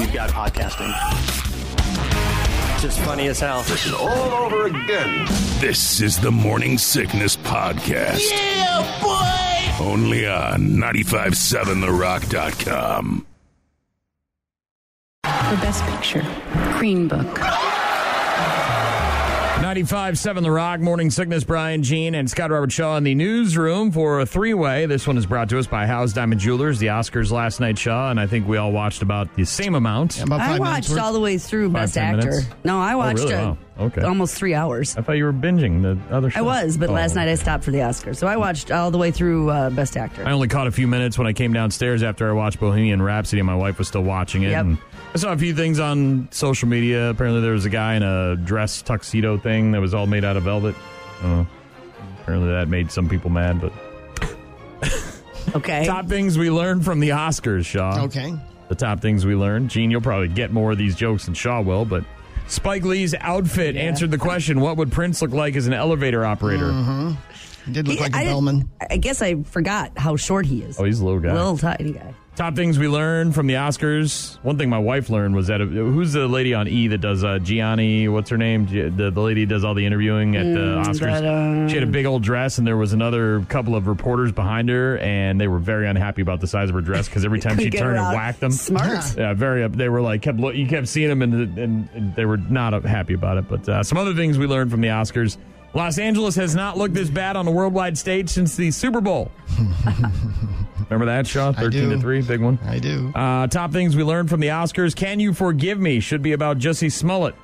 we've got podcasting. Just funny as hell. This is all over again. This is the Morning Sickness Podcast. Yeah, boy! Only on 957therock.com. For Best Picture, Green Book. 95.7 The Rock, Morning Sickness, Brian, Jean, and Scott Robert Shaw in the newsroom for a three-way. This one is brought to us by House Diamond Jewelers, the Oscars last night, Shaw, and I think we all watched about the same amount. About I five minutes watched all the way through Five, Best Actor. minutes? No, I watched really? it. Wow. Okay. almost three hours. I thought you were binging the other show. I was, but Oh, last night I stopped for the Oscars. So I watched all the way through uh, Best Actor. I only caught a few minutes when I came downstairs after I watched Bohemian Rhapsody, and my wife was still watching it. Yep. And I saw a few things on social media. Apparently, there was a guy in a dress tuxedo thing that was all made out of velvet. Uh, apparently, that made some people mad. But okay. top things we learned from the Oscars, Shaw. Okay. The top things we learned. Gene, you'll probably get more of these jokes than Shaw will, but Spike Lee's outfit answered the question: What would Prince look like as an elevator operator? He did look He- like a I bellman. I guess I forgot how short he is. Oh, he's a little guy. Little tiny guy. Top things we learned from the Oscars. One thing my wife learned was that who's the lady on E that does uh, Gianni? What's her name? Gi- The, the lady does all the interviewing at the Oscars. that, uh, she had a big old dress, and there was another couple of reporters behind her, and they were very unhappy about the size of her dress because every time she turned and whacked them, Smart. yeah, very. They were like kept look, you kept seeing them, and, and, and they were not uh, happy about it. But uh, some other things we learned from the Oscars. Los Angeles has not looked this bad on the worldwide stage since the Super Bowl. Remember that, Shaw? I 13 to 3, big one. I do. Uh, top things we learned from the Oscars. Can You Forgive Me should be about Jussie Smollett.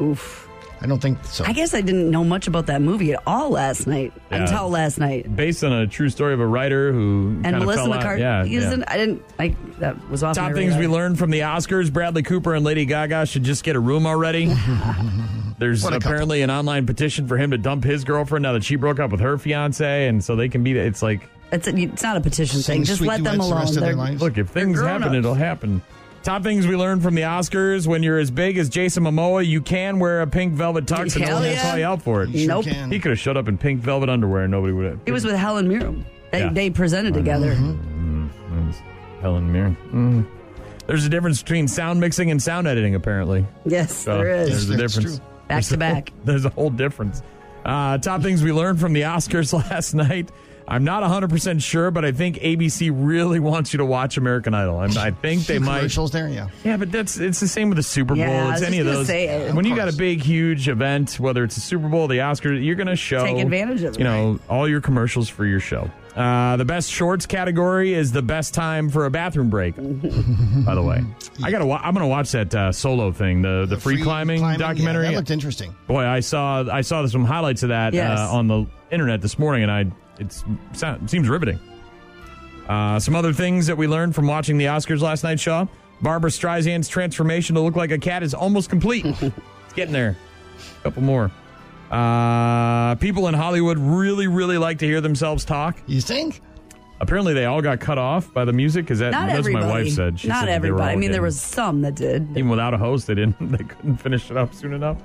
Oof. I don't think so. I guess I didn't know much about that movie at all last night. Yeah. Until last night. Based on a true story of a writer who And Melissa. McCarthy. Yeah, yeah. I didn't. I that was off. Top my things we learned from the Oscars. Bradley Cooper and Lady Gaga should just get a room already. There's What a couple. apparently an online petition for him to dump his girlfriend now that she broke up with her fiance, and so they can be. It's like, It's, a, it's not a petition thing. Just let them duets the alone. their look, if things happen, grown-ups. it'll happen. Top things we learned from the Oscars: when you're as big as Jason Momoa, you can wear a pink velvet tux, and no one will yeah. call you out for it. You sure Nope. can. He could have showed up in pink velvet underwear and nobody would have. It was with Helen Mirren. They, Yeah. they presented together. Helen Mirren. Mm. There's a difference between sound mixing and sound editing, apparently. Yes, So, there is. There's a That's difference. Back There's to a whole- back. There's a whole difference. Uh, top things we learned from the Oscars last night. I'm not 100% sure, but I think ABC really wants you to watch American Idol. I'm, I think they Few might. commercials there, yeah. Yeah, but that's it's the same with the Super Bowl. Yeah, I it's was any just of those. say it. when Of you got a big, huge event, whether it's a Super Bowl, the Oscars, you're going to show Take advantage of it. You know, all your commercials for your show. Uh, the best shorts category is the best time for a bathroom break. by the way, I gotta. Wa- I'm gonna watch that uh, solo thing, the the, free, climbing, yeah, documentary. that looked interesting. Boy, I saw I saw some highlights of that Yes. uh, on the internet this morning, and I it's it seems riveting. Uh, some other things that we learned from watching the Oscars last night, Shaw. Barbra Streisand's transformation to look like a cat is almost complete. it's getting there. A couple more. Uh, people in Hollywood really, really like to hear themselves talk. You think? Apparently, they all got cut off by the music. Because that, Not that's what my wife said. She Not said that everybody. I all mean, there was some that did. even without a host, they didn't. They couldn't finish it up soon enough.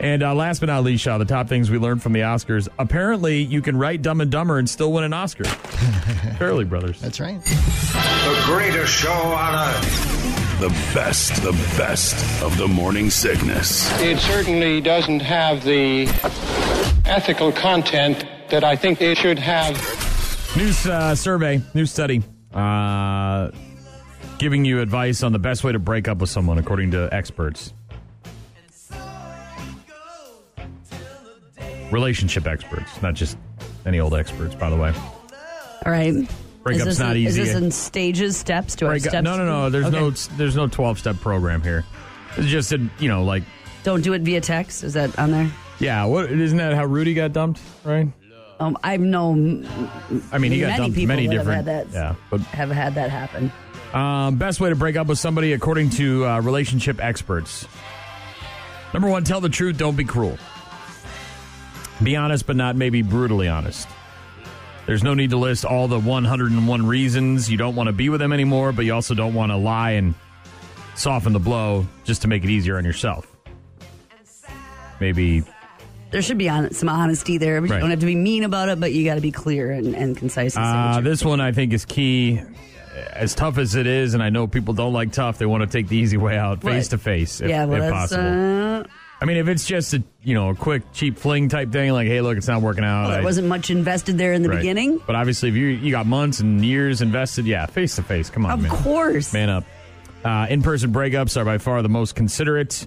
And uh, last but not least, Shaw, the top things we learned from the Oscars. Apparently, you can write Dumb and Dumber and still win an Oscar. Farrelly Brothers. That's right. The greatest show on earth. The best, the best of the morning sickness. It certainly doesn't have the ethical content that I think it should have. New uh, survey, new study, uh, giving you advice on the best way to break up with someone, according to experts. Relationship experts, not just any old experts, by the way. All right. Breakup's not in, easy. Is this in stages, steps? Do I steps? no, no, no. There's Okay. no, there's no twelve step program here. It's just, a, you know, like Don't do it via text. Is that on there? Yeah, what isn't that how Rudy got dumped, right? Um, I've known I mean, he got many dumped people many different. have had that. Yeah, but have had that happen. um, best way to break up with somebody, according to uh, relationship experts. Number one, tell the truth. Don't be cruel. Be honest, but not maybe brutally honest. There's no need to list all the 101 reasons you don't want to be with them anymore, but you also don't want to lie and soften the blow just to make it easier on yourself. Maybe There should be some honesty there. But Right. You don't have to be mean about it, but you got to be clear and, and concise. And Uh, this one I think is key. as tough as it is, and I know people don't like tough, they want to take the easy way out, face to face, if, yeah, well, if that's possible. uh, I mean, if it's just a you know a quick cheap fling type thing, like hey, look, it's not working out. well, I- there wasn't much invested there in the right. beginning. but obviously, if you you got months and years invested, yeah, face to face. Come on, Of man. course. man up. Uh, in person breakups are by far the most considerate.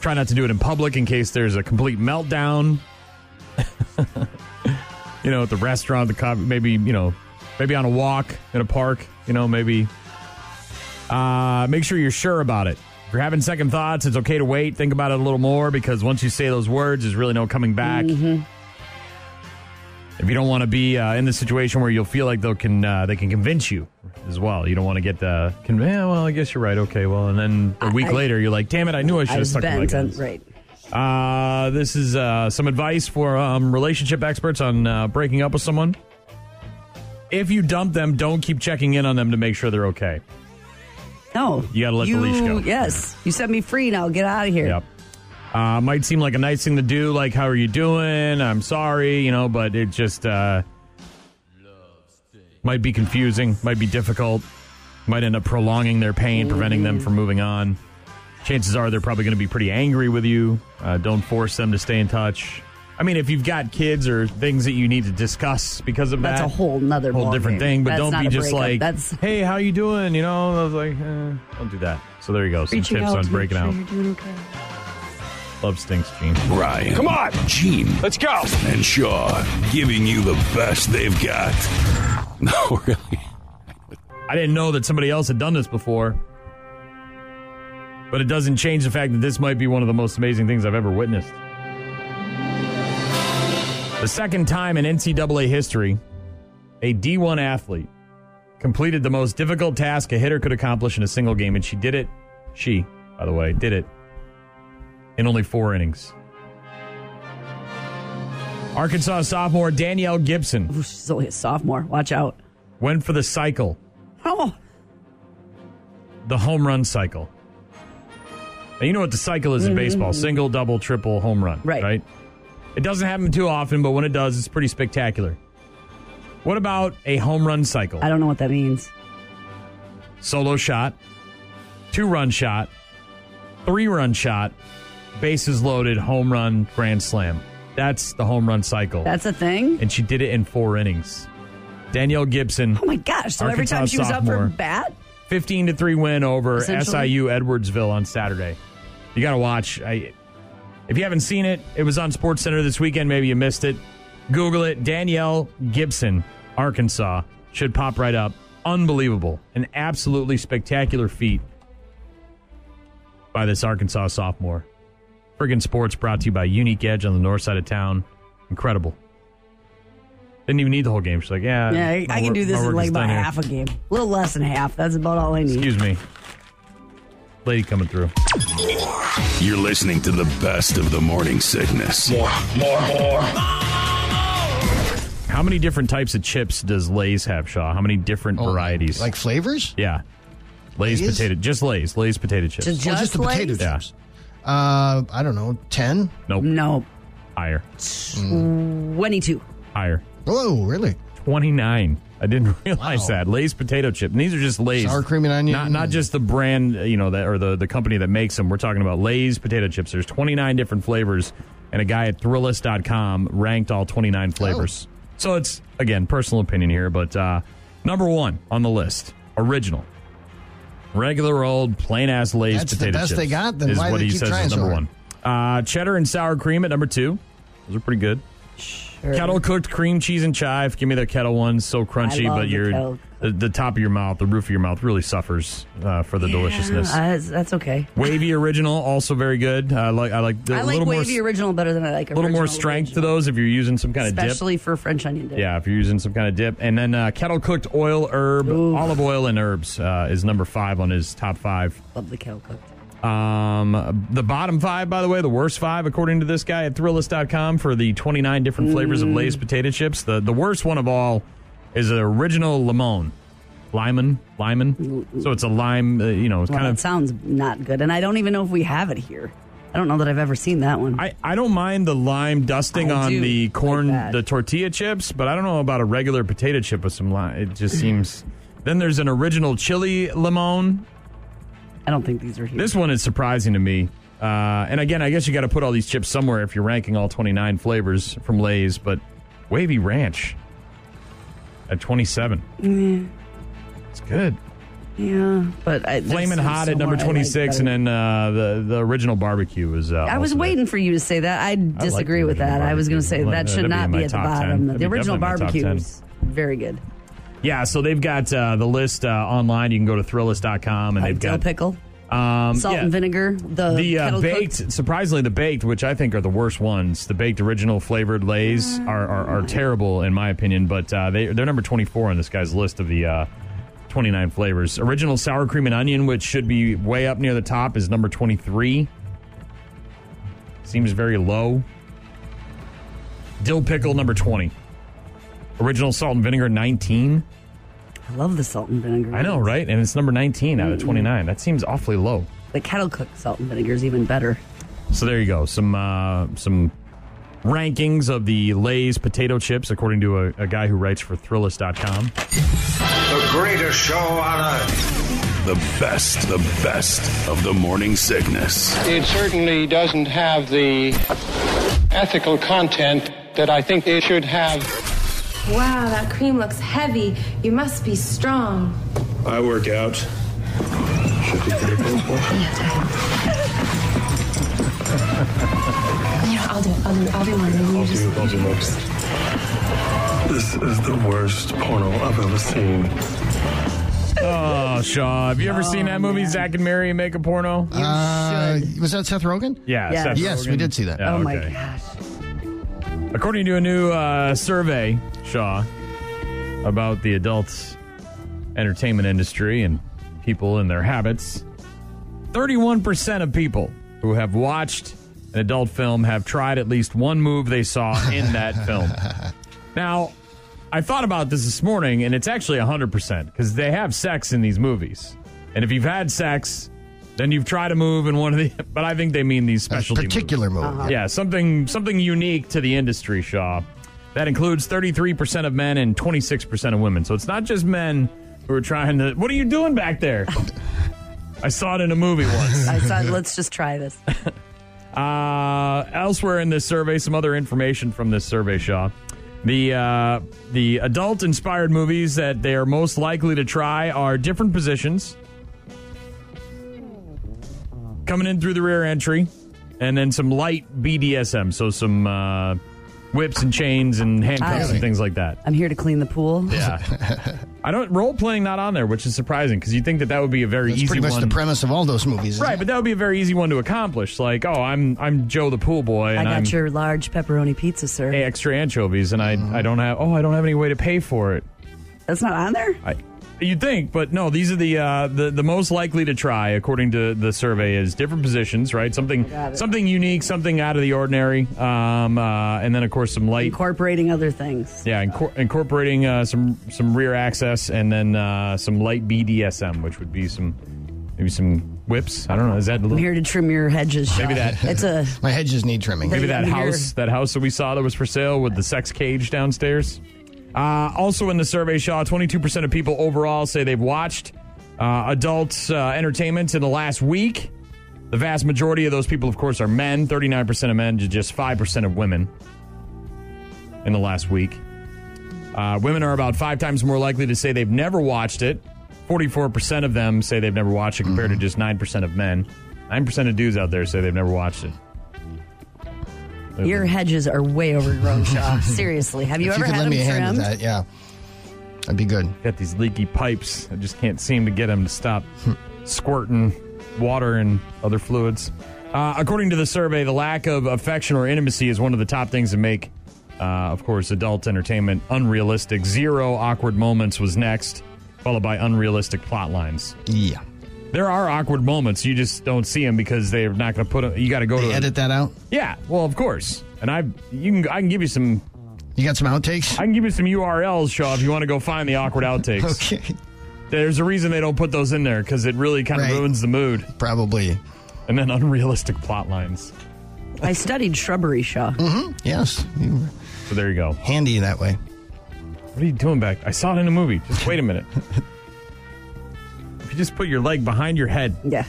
Try not to do it in public in case there's a complete meltdown. you know, at the restaurant, the coffee, maybe you know, maybe on a walk in a park. You know, maybe. Uh, make sure you're sure about it. You're having second thoughts, it's okay to wait. Think about it a little more because once you say those words, there's really no coming back. If you don't want to be uh, in the situation where you'll feel like they can uh, they can convince you as well, you don't want to get the con- yeah, well, I guess you're right. Okay, well, and then a week I- later, you're like, damn it, I knew I should have stuck bent on guns. right. Uh, this is uh, some advice for um, relationship experts on uh, breaking up with someone. If you dump them, don't keep checking in on them to make sure they're okay. No, You gotta let the leash go. Yes, you set me free now. Get out of here. Yep. Uh, might seem like a nice thing to do, like "How are you doing?" "I'm sorry," you know, but it just uh, might be confusing, might be difficult, might end up prolonging their pain, preventing them from moving on. Chances are they're probably going to be pretty angry with you. Uh, don't force them to stay in touch. I mean, if you've got kids or things that you need to discuss because of that, That's that, a whole nother whole different game. thing. But That's don't be just breakup. like, That's "Hey, how you doing?" You know, I was like, eh, "Don't do that." So there you go. Some reaching tips out on breaking sure out. Okay. Love stinks, Gene. Ryan. Come on. Gene. Let's go. And Shaw giving you the best they've got. No, really. I didn't know that somebody else had done this before. But it doesn't change the fact that this might be one of the most amazing things I've ever witnessed. The second time in NCAA history, a D1 athlete completed the most difficult task a hitter could accomplish in a single game, and she did it. She, by the way, did it in only four innings. Arkansas sophomore Danielle Gibson Ooh, she's only a sophomore. Watch out. went for the cycle. Oh, the home run cycle. Now, you know what the cycle is in baseball mm-hmm. single, double, triple, home run. Right. Right? It doesn't happen too often, but when it does, it's pretty spectacular. What about a home run cycle? I don't know what that means. Solo shot, two run shot, three run shot, bases loaded, home run, grand slam. That's the home run cycle. That's a thing. and she did it in four innings. Danielle Gibson, Oh my gosh! So every time she was up for bat, 15 to 3 win over SIU Edwardsville on Saturday. You got to watch. I, if you haven't seen it, it was on Sports Center this weekend. Maybe you missed it. Google it. Danielle Gibson, Arkansas. Should pop right up. Unbelievable. An absolutely spectacular feat by this Arkansas sophomore. Friggin' Sports brought to you by Unique Edge on the north side of town. Incredible. Didn't even need the whole game. She's like, yeah. yeah, I, I can do this in like about half a game, a little less than half. That's about all I need. Excuse me. Lady coming through. You're listening to the best of the morning sickness. More, more, more. How many different types of chips does Lay's have, Shaw? How many different Oh, varieties? Like flavors? yeah. Lay's, Lay's? potato, just Lay's, Lay's potato chips. Just- Or just the Lays? potato Yeah. chips? Uh, I don't know, 10? nope. No, Higher. twenty-two. Higher. Oh, really? 29. I didn't realize Wow. that. Lay's potato chip. And these are just Lay's. Sour cream and onion. Not, not just the brand, you know, that or the, the company that makes them. We're talking about Lay's potato chips. There's 29 different flavors, and a guy at Thrillist.com ranked all 29 flavors. So it's, again, personal opinion here, but uh, number one on the list, original. Regular old plain ass Lay's That's the potato best chips. they got? Then is why what he says is number hard? one. Uh, cheddar and sour cream at number two. Those are pretty good. Kettle cooked cream cheese and chive. Give me the kettle ones. So crunchy, but the your the, the top of your mouth, the roof of your mouth, really suffers uh, for the deliciousness. Yeah, that's, okay. Wavy original, also very good. I like I like the, I like little wavy more original better than I like a little more original strength to those if you're using some kind of dip. especially for French onion dip. Yeah, if you're using some kind of dip, and then uh, kettle cooked oil, herb, olive oil, and herbs uh, is number five on his top five. love the kettle cooked. Um, the bottom five, by the way, the worst five, according to this guy at Thrillist.com, for the 29 different flavors of Lay's potato chips. The the worst one of all is an original. Limon, limon. So it's a lime, uh, you know, it's Well, kind of. sounds not good, and I don't even know if we have it here. I don't know that I've ever seen that one. I, I don't mind the lime dusting I on the corn, that. the tortilla chips, but I don't know about a regular potato chip with some lime. It just seems Then there's an original chili limon. I don't think these are here. This one is surprising to me. Uh, and again, I guess you got to put all these chips somewhere if you're ranking all 29 flavors from Lay's. But Wavy Ranch at 27. It's good. yeah, but I, there's Flamin' some Hot at number somewhere I like 26, and then uh, the the original barbecue is. Uh, I was also there. waiting for you to say that. I disagree the with that. original I was going to say Well, that should that'd be not be at the 10. bottom. That'd The original definitely in my top barbecue 10. is very good. Yeah, so they've got uh, the list uh, online. You can go to Thrillist.com, and they've got dill pickle, um, salt yeah. and vinegar, the, The uh, baked, cooked. surprisingly, the baked, which I think are the worst ones, the baked original flavored Lay's are, are, are terrible in my opinion. But uh, they they're number twenty four on this guy's list of the uh, twenty nine flavors. Original sour cream and onion, which should be way up near the top, is number twenty three. Seems very low. Dill pickle number twenty. Original salt and vinegar nineteen. I love the salt and vinegar. I know, right? And it's number nineteen out of twenty nine. That seems awfully low. The kettle cooked salt and vinegar is even better. So there you go. Some uh, some rankings of the Lay's potato chips, according to a, a guy who writes for Thrillist.com. The greatest show on earth. The best, the best of the morning sickness. It certainly doesn't have the ethical content that I think it should have. Wow, that cream looks heavy. You must be strong. I work out. Should be pretty painful. Yeah, I'll do it. I'll do it. I'll do one. Maybe you just. I'll do most. This is the worst porno I've ever seen. Oh, Shaw, have you ever seen that movie, Zack and Miri Make a Porno? Uh, was that Seth Rogen? Yeah. Yes. Seth Yes, we did see that. Yeah, Oh my gosh. According to a new uh, survey, Shaw, about the adult entertainment industry and people and their habits, 31% of people who have watched an adult film have tried at least one move they saw in that film. Now, I thought about this this morning, and it's actually 100% because they have sex in these movies. And if you've had sex, then you've tried a move in one of the. But I think they mean these A specialty moves. particular move. Yeah, something something unique to the industry, Shaw. That includes 33% of men and 26% of women. So it's not just men who are trying to. What are you doing back there? I saw it in a movie once. I thought, let's just try this. Uh, elsewhere in this survey, some other information from this survey, Shaw. The uh, the adult inspired movies that they are most likely to try are different positions, coming in through the rear entry, and then some light BDSM, so some uh, whips and chains and handcuffs I- and things like that. I'm here to clean the pool. Yeah, I don't role playing not on there, which is surprising because you think that that would be a very That's easy pretty much one. the premise of all those movies. Right, but that would be a very easy one to accomplish. Like, oh, I'm I'm Joe the pool boy, I and got I'm your large pepperoni pizza, sir. Hey, extra anchovies, and I I don't have oh I don't have any way to pay for it. That's not on there? I you'd think, but no. These are the uh, the the most likely to try according to the survey is different positions, right? Something something unique, something out of the ordinary, um, uh, and then of course some light. Incorporating other things. yeah, incor- incorporating uh, some some rear access and then uh, some light BDSM, which would be some maybe some whips. I don't know. Is that a I'm little, here to trim your hedges. Maybe Sean. that- It's a. My hedges need trimming. maybe that I'm here. house that house that we saw that was for sale with the sex cage downstairs uh, also in the survey shaw 22% of people overall say they've watched uh, adult uh, entertainment in the last week. The vast majority of those people of course are men. 39% of men to just 5% of women in the last week. Uh, women are about five times more likely to say they've never watched it. 44% of them say they've never watched it compared to just 9% of men. 9% of dudes out there say they've never watched it Your hedges are way overgrown, Shaw. Seriously. Have you if ever you could had lend me a them hand trimmed? with that, yeah, that'd be good. got these leaky pipes. I just can't seem to get them to stop squirting water and other fluids. Uh, according to the survey, the lack of affection or intimacy is one of the top things that make, uh, of course, adult entertainment unrealistic. Zero awkward moments was next, followed by unrealistic plot lines. Yeah, There are awkward moments. You just don't see them because they're not going to put them. You got to go they to edit that out. Yeah, well, of course. And I, you can, I can give you some, You got some outtakes? I can give you some URLs, Shaw, if you want to go find the awkward outtakes. Okay, There's a reason they don't put those in there because it really kind of Right. ruins the mood. probably. And then unrealistic plot lines. I studied shrubbery, Shaw. Mm-hmm. Yes, you were So there you go. handy that way. What are you doing back? I saw it in a movie. Just wait a minute. You just put your leg behind your head. Yeah.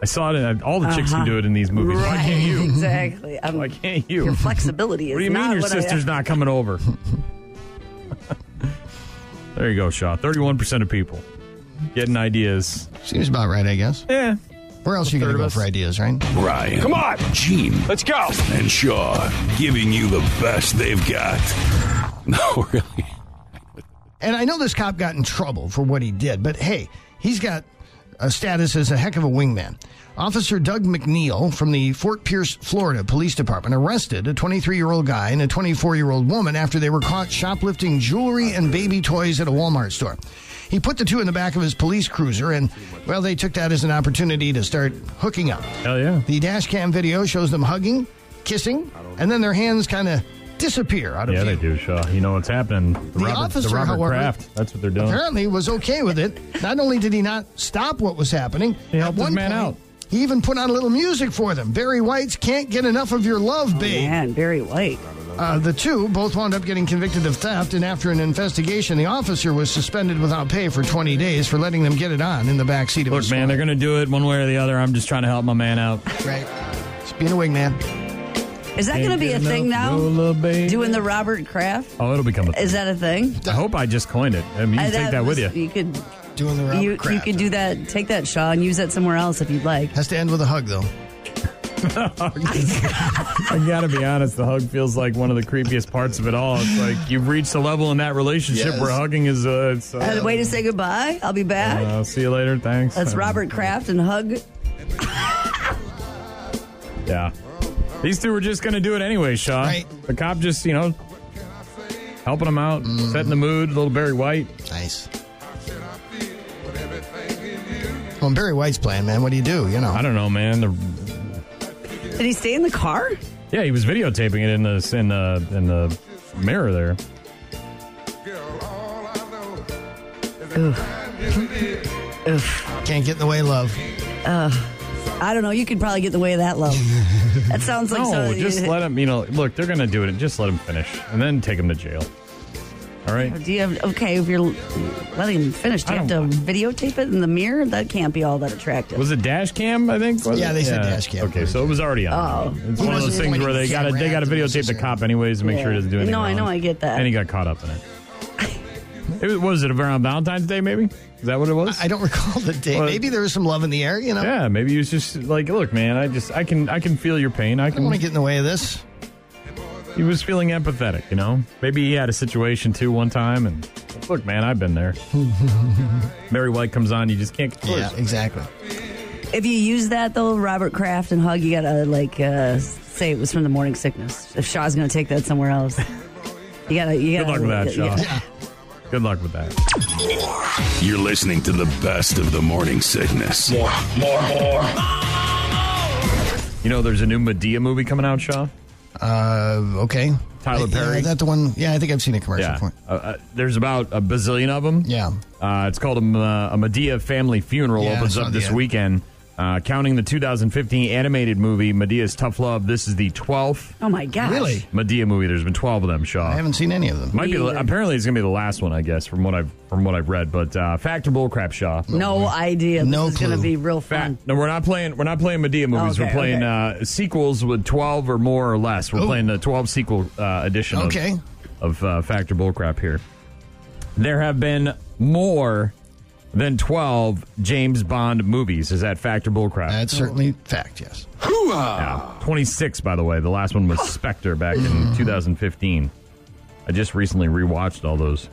I saw it. In, all the chicks Uh-huh. can do it in these movies. Why can't you? Exactly. I'm, Why can't you? Your flexibility is What do you not mean your what I- sister's not coming over? there you go, Shaw. Thirty-one percent of people getting ideas. Seems about right, I guess. Yeah. Where else are you third going to of go us. for ideas, right? Ryan. Come on. Gene. Let's go. And Shaw giving you the best they've got. No, really. And I know this cop got in trouble for what he did, but hey, he's got a status as a heck of a wingman. Officer Doug McNeil from the Fort Pierce, Florida Police Department arrested a 23 year old guy and a 24 year old woman after they were caught shoplifting jewelry and baby toys at a Walmart store. He put the two in the back of his police cruiser, and, well, they took that as an opportunity to start hooking up. Hell yeah. The dash cam video shows them hugging, kissing, and then their hands kind of disappear out of Yeah, view. Yeah, they do, Shaw. You know what's happening. The, The Robert, officer, the Robert however, Kraft. That's what they're doing. apparently was okay with it. Not only did he not stop what was happening, He helped at his one man point, out. He even put on a little music for them. Barry White's "Can't Get Enough of Your Love, Babe." Man, Barry White. Uh, the two both wound up getting convicted of theft, and after an investigation, the officer was suspended without pay for 20 days for letting them get it on in the back seat of Look, his man, they're going to do it one way or the other. I'm just trying to help my man out. right. Just being a wingman. Is that going to be a thing now? Doing the Robert Kraft? Oh, it'll become a thing. Is that a thing? I hope I just coined it. I mean, you Uh, can take that with you. You could. Doing the Robert You, you Kraft. could do that. Take that, Shaw, and use that somewhere else if you'd like. Has to end with a hug, though. I gotta be honest, the hug feels like one of the creepiest parts of it all. It's like you've reached a level in that relationship Yes. where hugging is uh, it's, uh, Uh, way to say goodbye. I'll be back. uh, see you later. Thanks. That's Uh, Robert Kraft and hug. Yeah. These two were just gonna do it anyway, Shaw. Right. The cop just, you know, helping them out, mm. setting the mood. A Little Barry White. Nice. Well, Barry White's playing, man. What do you do? You know. I don't know, man. The, Did he stay in the car? yeah, he was videotaping it in the in the in the mirror there. Oof! Can't get in the way of love. I don't know. You could probably get in the way of that love. that sounds like no, so. just let him. You know, look, they're gonna do it. Just let him finish, and then take him to jail. All right. Oh, do you have okay? If you're letting him finish, do you have to don't- videotape it in the mirror? That can't be all that attractive. Was it dash cam? I think. Was Yeah, it? they said dash cam. Okay, so it was already on. Oh. it's He one of those wasn't things where they got to they got to videotape the cop anyways to make sure he doesn't do anything. No, I know, I get that. And he got caught up in it. It was, was it around Valentine's Day? Maybe is that what it was? I don't recall the date. Well- Maybe there was some love in the air. You know. yeah, maybe he was just like, look, man, I just I can I can feel your pain. I I don't can. want to get in the way of this. He was feeling empathetic, you know. Maybe he had a situation too one time, and look, man, I've been there. Mary White comes on, you just can't control Yeah, yourself. exactly. If you use that though, Robert Kraft and hug, you gotta like uh, say it was from the morning sickness. If Shaw's gonna take that somewhere else, you gotta. You gotta Good luck with that, Shaw. yeah. Good luck with that. You're listening to the best of the morning sickness. More, more, more. You know, there's a new Madea movie coming out, Shaw. Uh, okay. Tyler Yeah, Perry. is that the one? Yeah, I think I've seen a commercial Yeah, for it. uh, uh, there's about a bazillion of them. Yeah. Uh, it's called a, uh, a Madea family funeral. Yeah, opens up this ad. weekend. Uh, counting the 2015 animated movie Madea's Tough Love, this is the 12th Oh my gosh! Really? Madea movie. There's been 12 of them, Shaw. I haven't seen any of them. Might be Me the- either. apparently it's gonna be the last one, I guess, from what I've from what I've read. But uh, fact or bullcrap, Shaw. No idea. This No is gonna be real fun. Fact. No, we're not playing. We're not playing Medea movies. Okay, we're playing okay. uh, sequels with 12 or more or less. We're Ooh. playing the 12 sequel uh, edition. of- Okay. Of, uh, fact or bullcrap here. There have been more than 12 James Bond movies. Is that fact or bullcrap? That's certainly fact, yes. Yeah. 26, by the way. The last one was Spectre back in 2015. I just recently rewatched all those.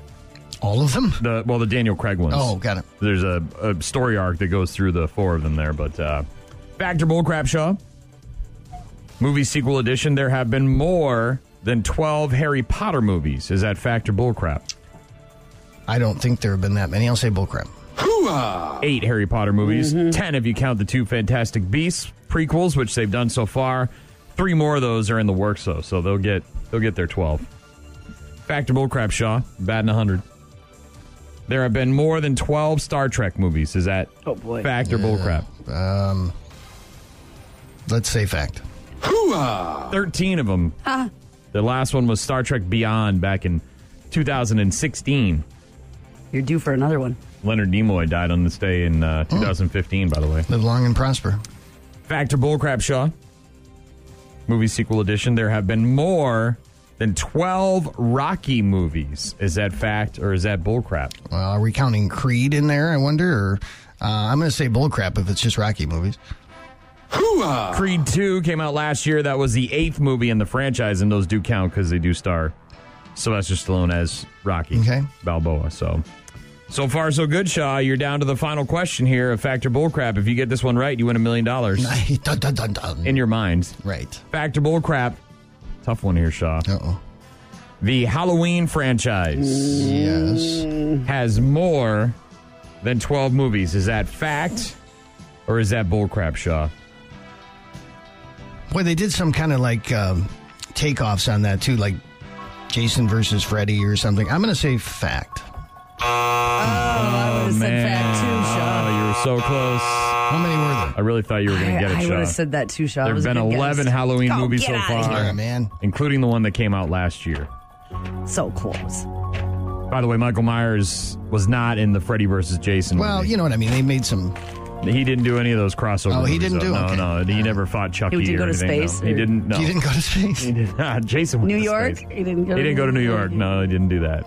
All of them? The well, the Daniel Craig ones. Oh, got it. There's a, a story arc that goes through the four of them there, but uh, Factor Bullcrap Shaw movie sequel edition. There have been more than 12 Harry Potter movies. Is that Factor Bullcrap? I don't think there have been that many. I'll say bullcrap. Eight Harry Potter movies. Ten if you count the two Fantastic Beasts prequels, which they've done so far. Three more of those are in the works though, so they'll get they'll get their 12. Factor Bullcrap Shaw, Bad batting 100. There have been more than 12 Star Trek movies. Is that Oh, boy. Factor Bullcrap? Um, let's say fact. 13 of them. The last one was Star Trek Beyond back in 2016. You're due for another one. Leonard Nimoy died on this day in uh, 2015, by the way. Live long and prosper. Fact or bullcrap, Shaw? Movie sequel edition. There have been more than 12 Rocky movies. Is that fact or is that bullcrap? Well, are we counting Creed in there? I wonder. Or uh, I'm going to say bullcrap if it's just Rocky movies. Creed 2 came out last year. That was the eighth movie in the franchise, and those do count because they do star Sylvester Stallone as Rocky Okay. Balboa. So, so far, so good, Shaw. You're down to the final question here of Factor Bullcrap. If you get this one right, you win a million dollars dun, dun, dun, dun. in your mind. right. Factor Bullcrap. Tough one here, Shaw. Uh oh. The Halloween franchise Yes. has more than 12 movies. Is that fact or is that bullcrap, Shaw? Boy, they did some kind of like um, takeoffs on that too, like Jason versus Freddy or something. I'm going to say fact. Oh, I oh, would have said fact too, Shaw. Oh, you were so close. How many were there? I really thought you were going to get it, I would Shaw. have said that too, Shaw. There It have been 11 guess. Halloween Go, movies get so outta far, here. Yeah, man. including the one that came out last year. So close. By the way, Michael Myers was not in the Freddy versus Jason. Movie. Well, movie. you know what I mean. They made some. he didn't do any of those crossover. Oh, he movies, didn't though. do- No, okay. no, he never fought Chucky He didn't or go to anything. space, no. He or- didn't. No, He didn't go to space. He did not. Jason went New to York? space. He didn't go. He didn't go to New York. York. No, he didn't do that.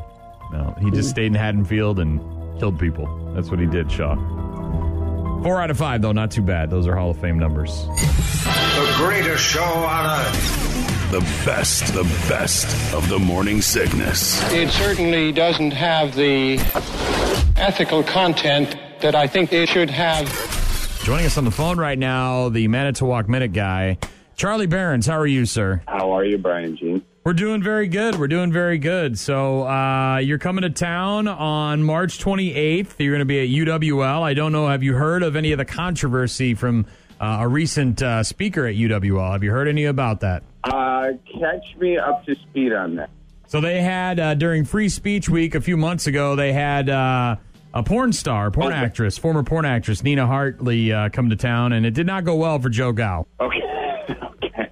No, he just stayed in Haddonfield and killed people. That's what he did, Shaw. Four out of five, though, not too bad. Those are Hall of Fame numbers. The greatest show on earth. The best, the best of the morning sickness. It certainly doesn't have the ethical content that I think it should have. Joining us on the phone right now, the Manitowoc Minute guy, Charlie Berens. How are you, sir? How are you, Brian Jean? We're doing very good. We're doing very good. So uh, you're coming to town on March 28th. You're going to be at UWL. I don't know. Have you heard of any of the controversy from uh, a recent uh, speaker at UWL? Have you heard any about that? Uh, catch me up to speed on that. So they had uh, during Free Speech Week a few months ago. They had uh, a porn star, porn Okay. actress, former porn actress Nina Hartley uh, come to town, and it did not go well for Joe Gow. Okay. okay.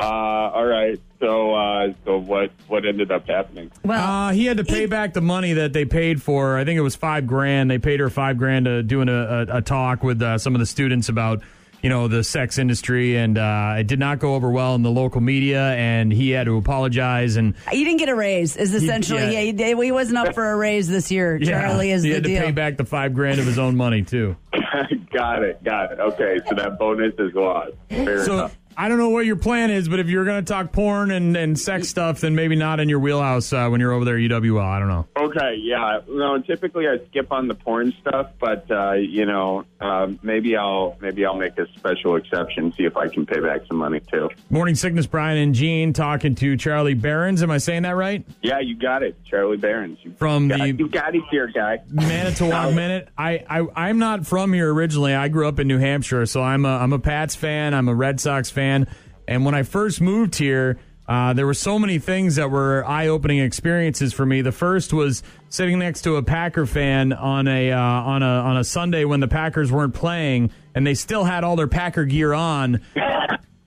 Uh, all right. So, uh, so what, what ended up happening? Well, Uh, he had to pay back the money that they paid for. I think it was five grand. They paid her five grand to doing a, a, a talk with uh, some of the students about you know the sex industry, and uh, it did not go over well in the local media. And he had to apologize. And he didn't get a raise. Is essentially yeah. yeah. he, he wasn't up for a raise this year. Charlie is he the had to deal. pay back the five grand of his own money too. got it. Got it. Okay. So that bonus is lost. Fair So enough. I don't know what your plan is, but if you're going to talk porn and, and sex stuff, then maybe not in your wheelhouse uh, when you're over there at UWL. I don't know. Okay, yeah. No, typically I skip on the porn stuff, but uh, you know, uh, maybe I'll maybe I'll make a special exception, see if I can pay back some money too. Morning sickness, Brian and Gene talking to Charlie Berens. Am I saying that right? Yeah, you got it, Charlie Berens. You From got, the- you got it here, guy. Manitowoc Minute. I, I I'm not from here originally. I grew up in New Hampshire, so I'm a I'm a Pats fan. I'm a Red Sox fan. And when I first moved here, uh, there were so many things that were eye opening experiences for me. The first was sitting next to a Packer fan on a uh, on a on a Sunday when the Packers weren't playing, and they still had all their Packer gear on.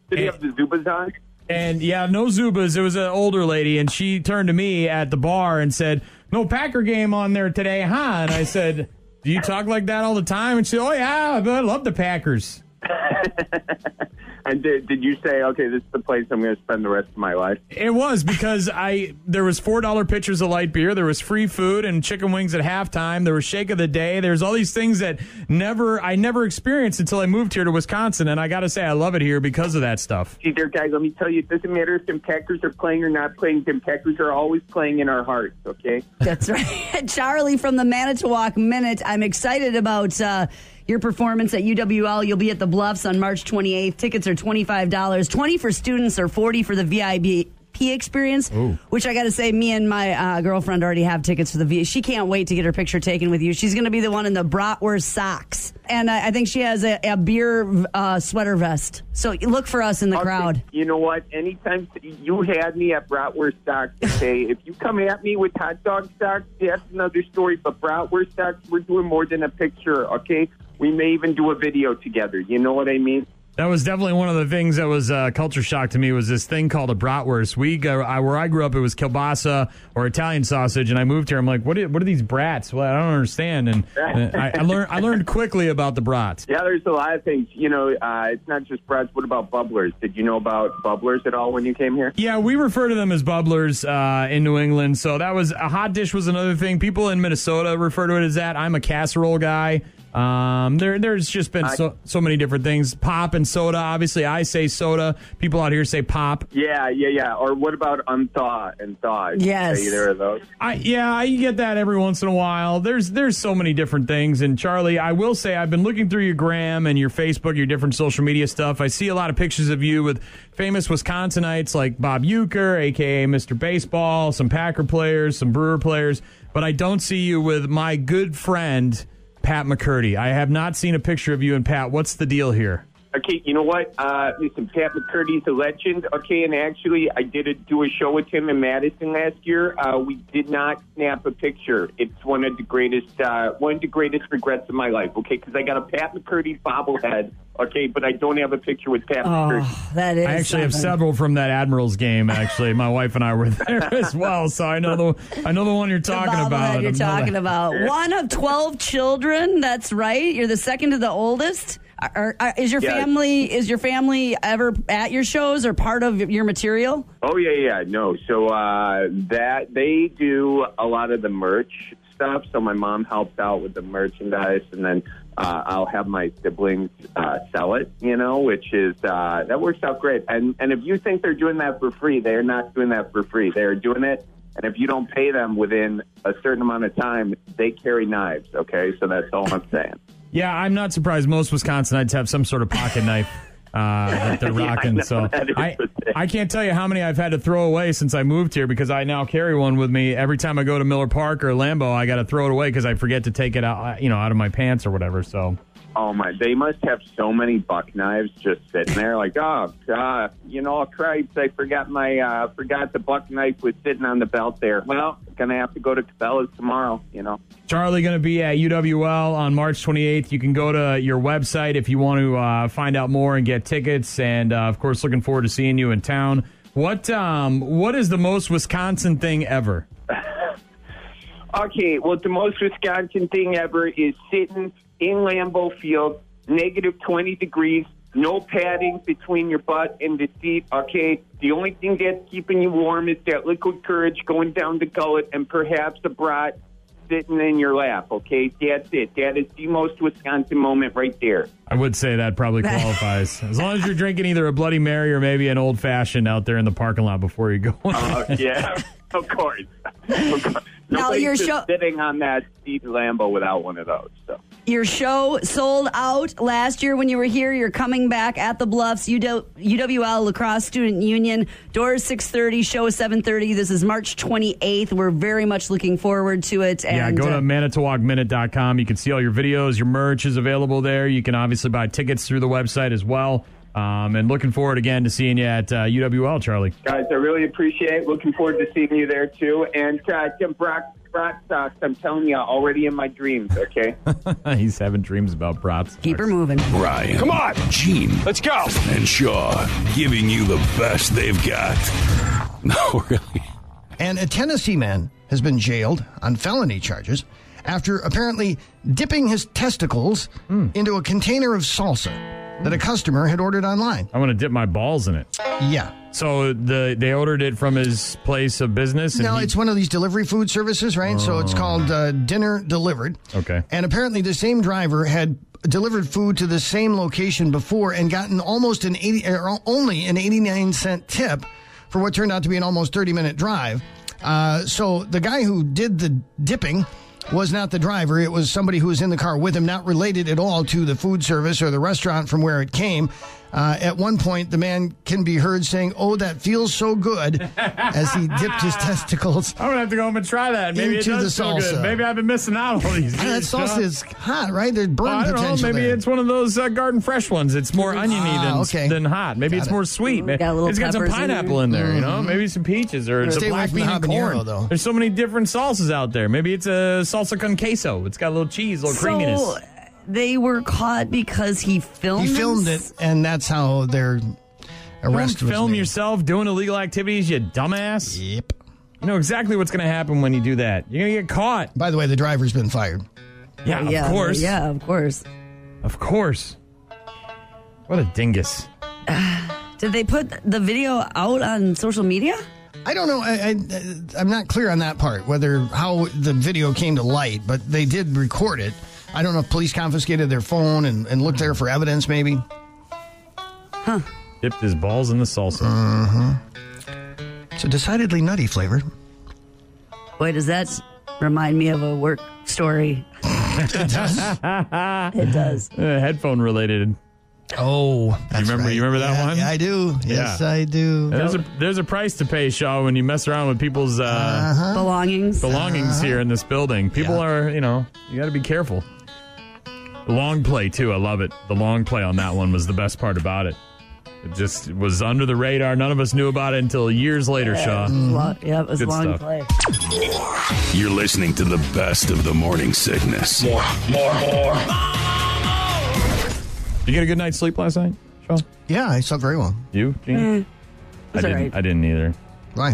Did he have the Zubaz on? And yeah, no Zubaz. It was an older lady, and she turned to me at the bar and said, "No Packer game on there today, huh?" And I said, "Do you talk like that all the time?" And she said, "Oh yeah, I love the Packers." And did, did you say, okay, this is the place I'm going to spend the rest of my life? It was because I there was four dollar pitchers of light beer, there was free food and chicken wings at halftime, there was shake of the day, there's all these things that never I never experienced until I moved here to Wisconsin, and I got to say I love it here because of that stuff. See, there, guys, let me tell you, it doesn't matter if the Packers are playing or not playing. The Packers are always playing in our hearts, okay? That's right. Charlie from the Manitowoc Minute. I'm excited about uh, your performance at UWL. You'll be at the Bluffs on March 28th. Tickets are $25, 20 for students or 40 for the VIP experience, which I got to say, me and my uh, girlfriend already have tickets for the V. She can't wait to get her picture taken with you. She's going to be the one in the bratwurst socks. And I, I think she has a, a beer uh, sweater vest. So look for us in the Okay, crowd. You know what? Anytime you had me at Bratwurst socks, okay, if you come at me with hot dog socks, that's another story. But Bratwurst socks, we're doing more than a picture, okay? We may even do a video together. You know what I mean? That was definitely one of the things that was uh, culture shock to me was this thing called a bratwurst. We go, I, where I grew up, it was kielbasa or Italian sausage, and I moved here. I'm like, what? Are, what are these brats? Well, I don't understand. And, and I, I learned I learned quickly about the brats. Yeah, there's a lot of things. You know, uh, it's not just brats. What about bubblers? Did you know about bubblers at all when you came here? Yeah, we refer to them as bubblers uh, in New England. So that was a hot dish was another thing. People in Minnesota refer to it as that. I'm a casserole guy. Um, there, there's just been so, so many different things. Pop and soda. Obviously, I say soda. People out here say pop. Yeah, yeah, yeah. Or what about unthaw and thaw? Did Yes. Either of those. I, yeah, I get that every once in a while. There's there's so many different things. And Charlie, I will say I've been looking through your gram and your Facebook, your different social media stuff. I see a lot of pictures of you with famous Wisconsinites like Bob Uecker, aka Mr. Baseball, some Packer players, some Brewer players, but I don't see you with my good friend Pat McCurdy. I have not seen a picture of you and Pat. What's the deal here? Okay, you know what? Uh, listen, Pat McCurdy's a legend. Okay, and actually, I did a, do a show with him in Madison last year. Uh, we did not snap a picture. It's one of the greatest, uh, one of the greatest regrets of my life. Okay, because I got a Pat McCurdy bobblehead. Okay, but I don't have a picture with Pat McCurdy. Oh, that is. I actually have several from that Admirals game. Actually, my wife and I were there as well, so I know the I know the one you're talking bobblehead about. You're I know talking about one of twelve children. That's right. You're the second to the oldest. Are, are, is your Yeah. family is your family ever at your shows or part of your material? Oh yeah, yeah, no. So uh, that they do a lot of the merch stuff. So my mom helps out with the merchandise, and then uh, I'll have my siblings uh, sell it. You know, which is uh, that works out great. And and if you think they're doing that for free, they're not doing that for free. They're doing it. And if you don't pay them within a certain amount of time, they carry knives. Okay, so that's all I'm saying. Yeah, I'm not surprised. Most Wisconsinites have some sort of pocket knife uh, that they're Yeah, I rocking. so I. I can't tell you how many I've had to throw away since I moved here because I now carry one with me every time I go to Miller Park or Lambeau. I got to throw it away because I forget to take it out, you know, out of my pants or whatever. So Oh my! They must have so many buck knives just sitting there. Like, oh, uh, you know, cripes! I forgot my uh, forgot the buck knife was sitting on the belt there. Well, gonna have to go to Cabela's tomorrow. You know. Charlie going to be at UWL on March 28th. You can go to your website if you want to uh, find out more and get tickets. And uh, of course, looking forward to seeing you in town. What um, what is the most Wisconsin thing ever? Okay, well, the most Wisconsin thing ever is sitting in Lambeau Field, negative 20 degrees, no padding between your butt and the seat. Okay, the only thing that's keeping you warm is that liquid courage going down the gullet and perhaps a brat sitting in your lap. Okay, that's it. That is the most Wisconsin moment right there. I would say that probably qualifies. as long as you're drinking either a Bloody Mary or maybe an old fashioned out there in the parking lot before you go. Uh, yeah, of course. Of course. Now, you're just show- sitting on that seat in Lambeau without one of those. So. Your show sold out last year when you were here. You're coming back at the Bluffs, UW, UWL La Crosse Student Union. Doors 6:30, show is 7:30. This is March 28th. We're very much looking forward to it. And, yeah, go uh, to manitowocminute.com. You can see all your videos. Your merch is available there. You can obviously buy tickets through the website as well. Um, and looking forward again to seeing you at uh, UWL, Charlie. Guys, I really appreciate it. Looking forward to seeing you there too. And uh, Tim Brock, Brock Sox, I'm telling you, already in my dreams. Okay. He's having dreams about props. keep her moving. Ryan. Come on. Gene. Let's go. And Shaw giving you the best they've got. No, really. And a Tennessee man has been jailed on felony charges after apparently dipping his testicles into a container of salsa that a customer had ordered online. I want to dip my balls in it. Yeah. So the they ordered it from his place of business. And No, he- it's one of these delivery food services, right? So it's called uh, Dinner Delivered. Okay. And apparently the same driver had delivered food to the same location before and gotten almost an 80 or only an 89 cent tip for what turned out to be an almost 30 minute drive. Uh, so the guy who did the dipping was not the driver. It was somebody who was in the car with him, not related at all to the food service or the restaurant from where it came. Uh, at one point, the man can be heard saying, "Oh, that feels so good," as he dipped his testicles. I'm gonna have to go home and try that. Maybe Into it the does feel salsa. good. Maybe I've been missing out all these Yeah, years. that salsa Shaw. is hot, right? There's burn Well, I don't know. potential Maybe there. it's one of those uh, garden fresh ones. It's more oniony Ah, than okay. than hot. Maybe Got it's it. more sweet. Got a little it's got some peppers in pineapple in there. You know, Mm-hmm. maybe some peaches or Stay the black from the bean and corn. though. There's so many different salsas out there. Maybe it's a salsa con queso. It's got a little cheese, a little creaminess. So they were caught because he filmed. He filmed this? it, and that's how their Don't arrest was film made. yourself doing illegal activities, you dumbass. Yep. You know exactly what's going to happen when you do that. You're going to get caught. By the way, the driver's been fired. Yeah, of course. Yeah, of course. Of course. What a dingus. Did they put the video out on social media? I don't know. I, I, I'm not clear on that part, whether how the video came to light, but they did record it. I don't know if police confiscated their phone and, and looked there for evidence, maybe. Huh. Dipped his balls in the salsa. Mm-hmm. It's a decidedly nutty flavor. Boy, does that remind me of a work story. it does. It does. Uh, headphone related. Oh, you remember? right. You remember that Yeah, one? yeah, I do. Yes, Yeah. I do. There's a there's a price to pay, Shaw, when you mess around with people's uh, Uh-huh. Belongings. belongings here in this building. People are, you know, you got to be careful. The long play too, I love it. The long play on that one was the best part about it. It just was under the radar. None of us knew about it until years later, Shaw. Lo- yeah, it was Good long stuff. play. You're listening to the best of the morning sickness. More, more, more. You get a good night's sleep last night, Shaw? Yeah, I slept very well. You? Gene? Mm, I it's all didn't. right. I didn't either. Why?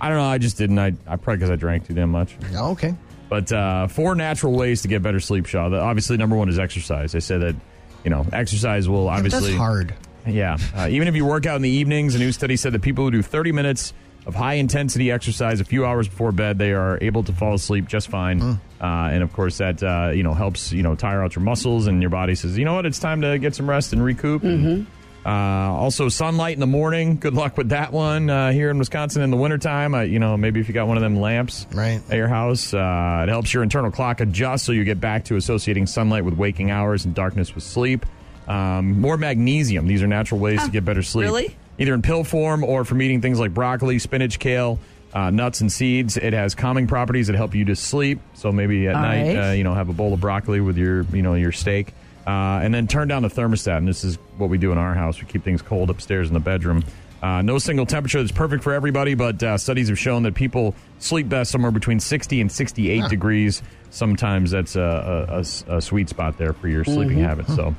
I don't know. I just didn't. I, I probably because I drank too damn much. Oh, okay. But uh, four natural ways to get better sleep, Shaw. The, obviously, number one is exercise. I said that, you know, exercise will obviously. That's hard. Yeah. Uh, even if you work out in the evenings, a new study said that people who do 30 minutes of high intensity exercise a few hours before bed, they are able to fall asleep just fine. Hmm. Uh, and of course, that uh, you know helps you know tire out your muscles, and your body says, you know what, it's time to get some rest and recoup. And, uh, also, sunlight in the morning. Good luck with that one uh, here in Wisconsin in the wintertime. Uh, you know, maybe if you got one of them lamps Right. at your house, uh, it helps your internal clock adjust so you get back to associating sunlight with waking hours and darkness with sleep. Um, more magnesium. These are natural ways to get better sleep. really? Either in pill form or from eating things like broccoli, spinach, kale, uh, nuts, and seeds. It has calming properties that help you to sleep. So maybe at All night, right. uh, you know, have a bowl of broccoli with your, you know, your steak. Uh, and then turn down the thermostat. And this is what we do in our house. We keep things cold upstairs in the bedroom. Uh, no single temperature that's perfect for everybody, but uh, studies have shown that people sleep best somewhere between 60 and 68 degrees. Sometimes that's a sweet spot there for your sleeping habits. So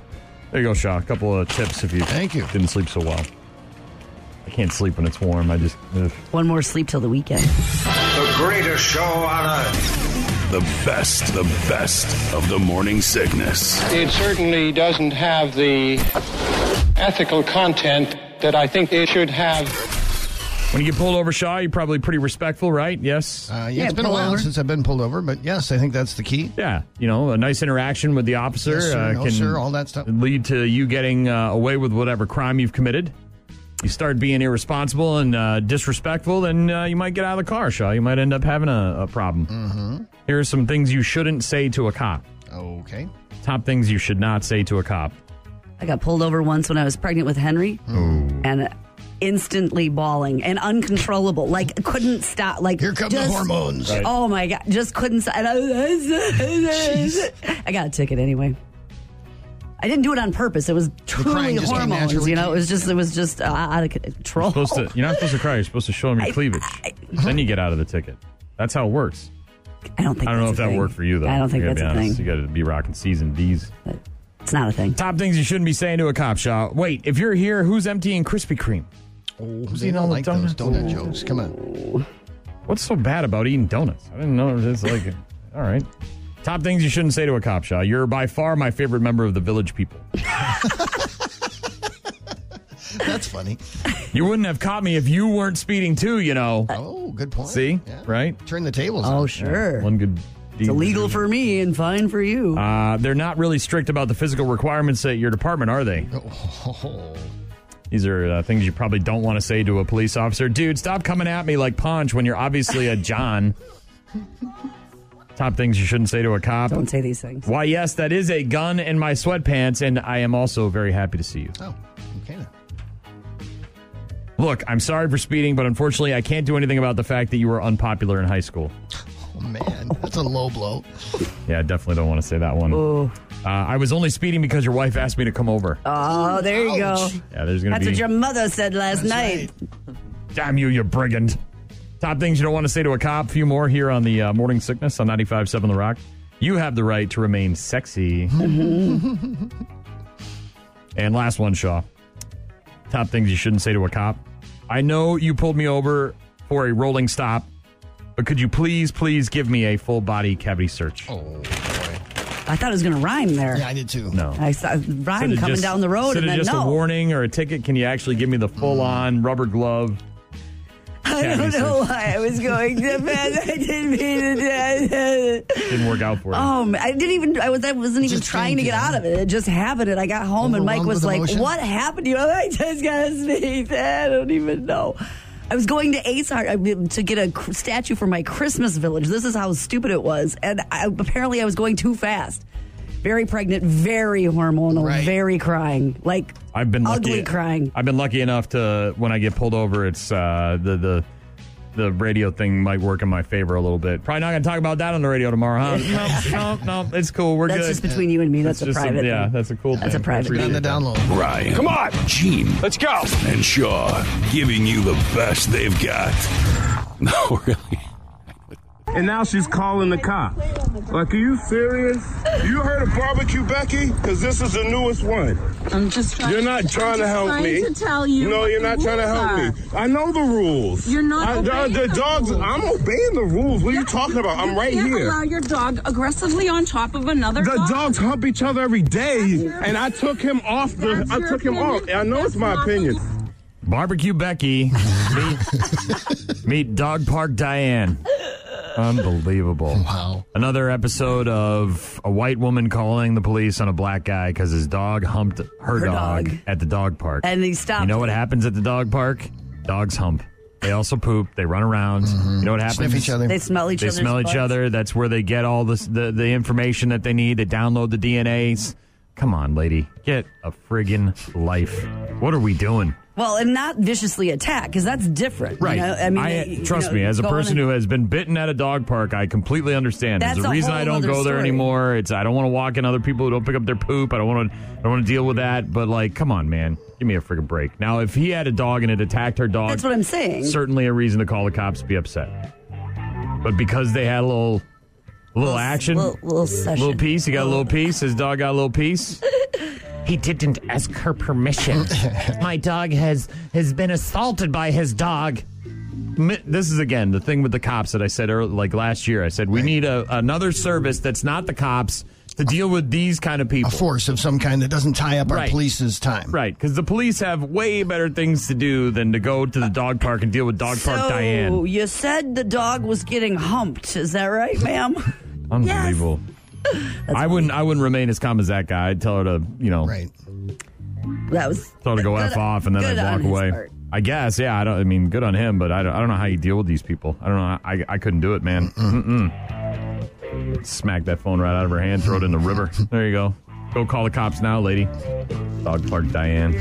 there you go, Shaw. A couple of tips if you Thank you. didn't sleep so well. I can't sleep when it's warm. I just. ugh. One more sleep till the weekend. The greatest show on earth. The best, the best of the morning sickness. It certainly doesn't have the ethical content that I think it should have. When you get pulled over, Shaw, you're probably pretty respectful, right? Yes. Uh, yeah, Yeah, it's been a while over. since I've been pulled over, but yes, I think that's the key. Yeah, you know, a nice interaction with the officer Yes, sir. uh, No, can sir, all that stuff. lead to you getting uh, away with whatever crime you've committed. You start being irresponsible and uh, disrespectful, then uh, you might get out of the car, Shaw. You might end up having a, a problem. Mm-hmm. Here are some things you shouldn't say to a cop. Okay. Top things you should not say to a cop. I got pulled over once when I was pregnant with Henry, and instantly bawling and uncontrollable. Like couldn't stop. Like Here come the hormones. Right. Oh my god, just couldn't stop. I, I got a ticket anyway. I didn't do it on purpose. It was truly crying just came hormones. You know, it was just it was just uh, out of control. Supposed to, you're not supposed to cry. You're supposed to show them your I- cleavage. I- then you get out of the ticket. That's how it works. I don't think. I don't know if that thing. worked for you though. I don't think I that's gotta a be honest. thing. You got to be rocking season D's. It's not a thing. Top things you shouldn't be saying to a cop, Shaw. Wait, if you're here, who's emptying Krispy Kreme? Oh, Who's eating all don't the like those donuts? donut jokes. Come on. What's so bad about eating donuts? I didn't know it's like. all right. Top things you shouldn't say to a cop, Shaw. You're by far my favorite member of the village people. That's funny. You wouldn't have caught me if you weren't speeding too, you know. Oh, good point. See? Yeah. Right? Turn the tables. Oh on. sure, One good it's illegal for me and fine for you. Uh, they're not really strict about the physical requirements at your department, are they? Oh. These are uh, things you probably don't want to say to a police officer. Dude, stop coming at me like Ponch when you're obviously a John. Top things you shouldn't say to a cop. don't say these things. Why, yes, that is a gun in my sweatpants, and I am also very happy to see you. Oh, okay. then. Look, I'm sorry for speeding, but unfortunately, I can't do anything about the fact that you were unpopular in high school. Oh, man. That's a low blow. Yeah, I definitely don't want to say that one. Uh, I was only speeding because your wife asked me to come over. oh, there you go. Yeah, there's going to That's be. what your mother said last That's night. Damn you, you brigand. Top things you don't want to say to a cop. A few more here on the uh, Morning Sickness on 95.7 The Rock. You have the right to remain sexy. and last one, Shaw. Top things you shouldn't say to a cop. I know you pulled me over for a rolling stop, but could you please, please give me a full body cavity search? Oh, boy. I thought it was going to rhyme there. Yeah, I did too. No. I saw rhyme Instead of coming just- down the road, instead and of then just no. a warning or a ticket, can you actually give me the full on rubber glove? I don't know search? why I was going to bed. I didn't mean to. do that. Didn't work out for you. Oh, I didn't even. I was. I wasn't even Just trying to get out of it. It just happened, and I got home, and Mike was like, emotion? "What happened to you?" I'm like, I just got sneezed. I don't even know. I was going to Ace Hard I mean, to get a statue for my Christmas village. This is how stupid it was, and I, apparently I was going too fast. Very pregnant, very hormonal, Right. very crying, like I've been lucky. ugly crying. I've been lucky enough to when I get pulled over, it's uh, the the the radio thing might work in my favor a little bit. Probably not going to talk about that on the radio tomorrow, huh? no, no, no. It's cool. We're That's good. That's just between you and me. That's, That's a just private. yeah, thing. that's a cool That's thing. a private Appreciate On the download. Ryan. Come on. Gene. Let's go. And Shaw giving you the best they've got. No, really. And now she's calling the cop. Like, are you serious? You heard of barbecue Becky? Because this is the newest one. I'm just trying. You're not I'm trying to just help trying me. to tell you. No, you're not trying to help are. me. I know the rules. You're not I, the, obeying the the dogs. rules. I'm obeying the rules. What are you talking about? I'm You right can't here. Allow your dog aggressively on top of another The dog. dogs hump each other every day, and I took him off the. That's I your took him off. I know it's my opinion. Barbecue Becky. meet, meet Dog Park Diane. Unbelievable. Wow. Another episode of a white woman calling the police on a black guy because his dog humped her, Her dog, dog. at the dog park. And he stopped. You know what happens at the dog park? Dogs hump. They also poop. They run around. Mm-hmm. You know what happens? Sniff each other. They smell each They other's smell each butts. other. That's where they get all this, the the information that they need. They download the DNAs. Come on, lady, get a friggin' life. What are we doing? Well, and not viciously attack because that's different. you know? I mean, you trust know, me, as a person who has been bitten at a dog park, I completely understand. There's That's a a reason I don't go there story. anymore. It's I don't want to walk in other people who don't pick up their poop. I don't want to. I don't want to deal with that. But like, come on, man, give me a freaking break. Now, if he had a dog and it attacked her dog, That's what I'm saying. certainly a reason to call the cops be upset. But because they had a little, a little, action, little, little session. little piece, he got a little piece. His dog got a little piece. He didn't ask her permission. My dog has has been assaulted by his dog. Mi- This is again the thing with the cops that I said earlier, like last year. I said we need a, another service that's not the cops to deal with these kind of people. A force of some kind that doesn't tie up our Right. police's time. Right, because the police have way better things to do than to go to the dog park and deal with Dog Park so Diane. you said the dog was getting humped. Is that right, ma'am? Unbelievable. I wouldn't. I wouldn't remain as calm as that guy. I'd tell her to, you know, Right. That was tell her to go good- f off, and then I'd walk away. part. I guess. Yeah. I don't. I mean, good on him, but I don't, I don't know how you deal with these people. I don't know. I I couldn't do it, man. Mm-mm. Smack that phone right out of her hand. Throw it in the river. There you go. Go call the cops now, lady. Dog Park Diane.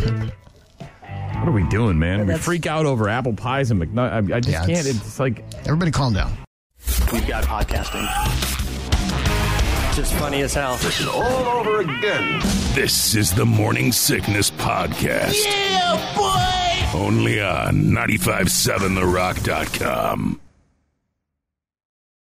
What are we doing, man? We freak out over apple pies and McNutt. I, I just Yeah, can't. it's- It's like Everybody calm down. We've got podcasting. Just funny as hell. This is all over again. This is the Morning Sickness Podcast. Yeah, boy! Only on 957therock.com.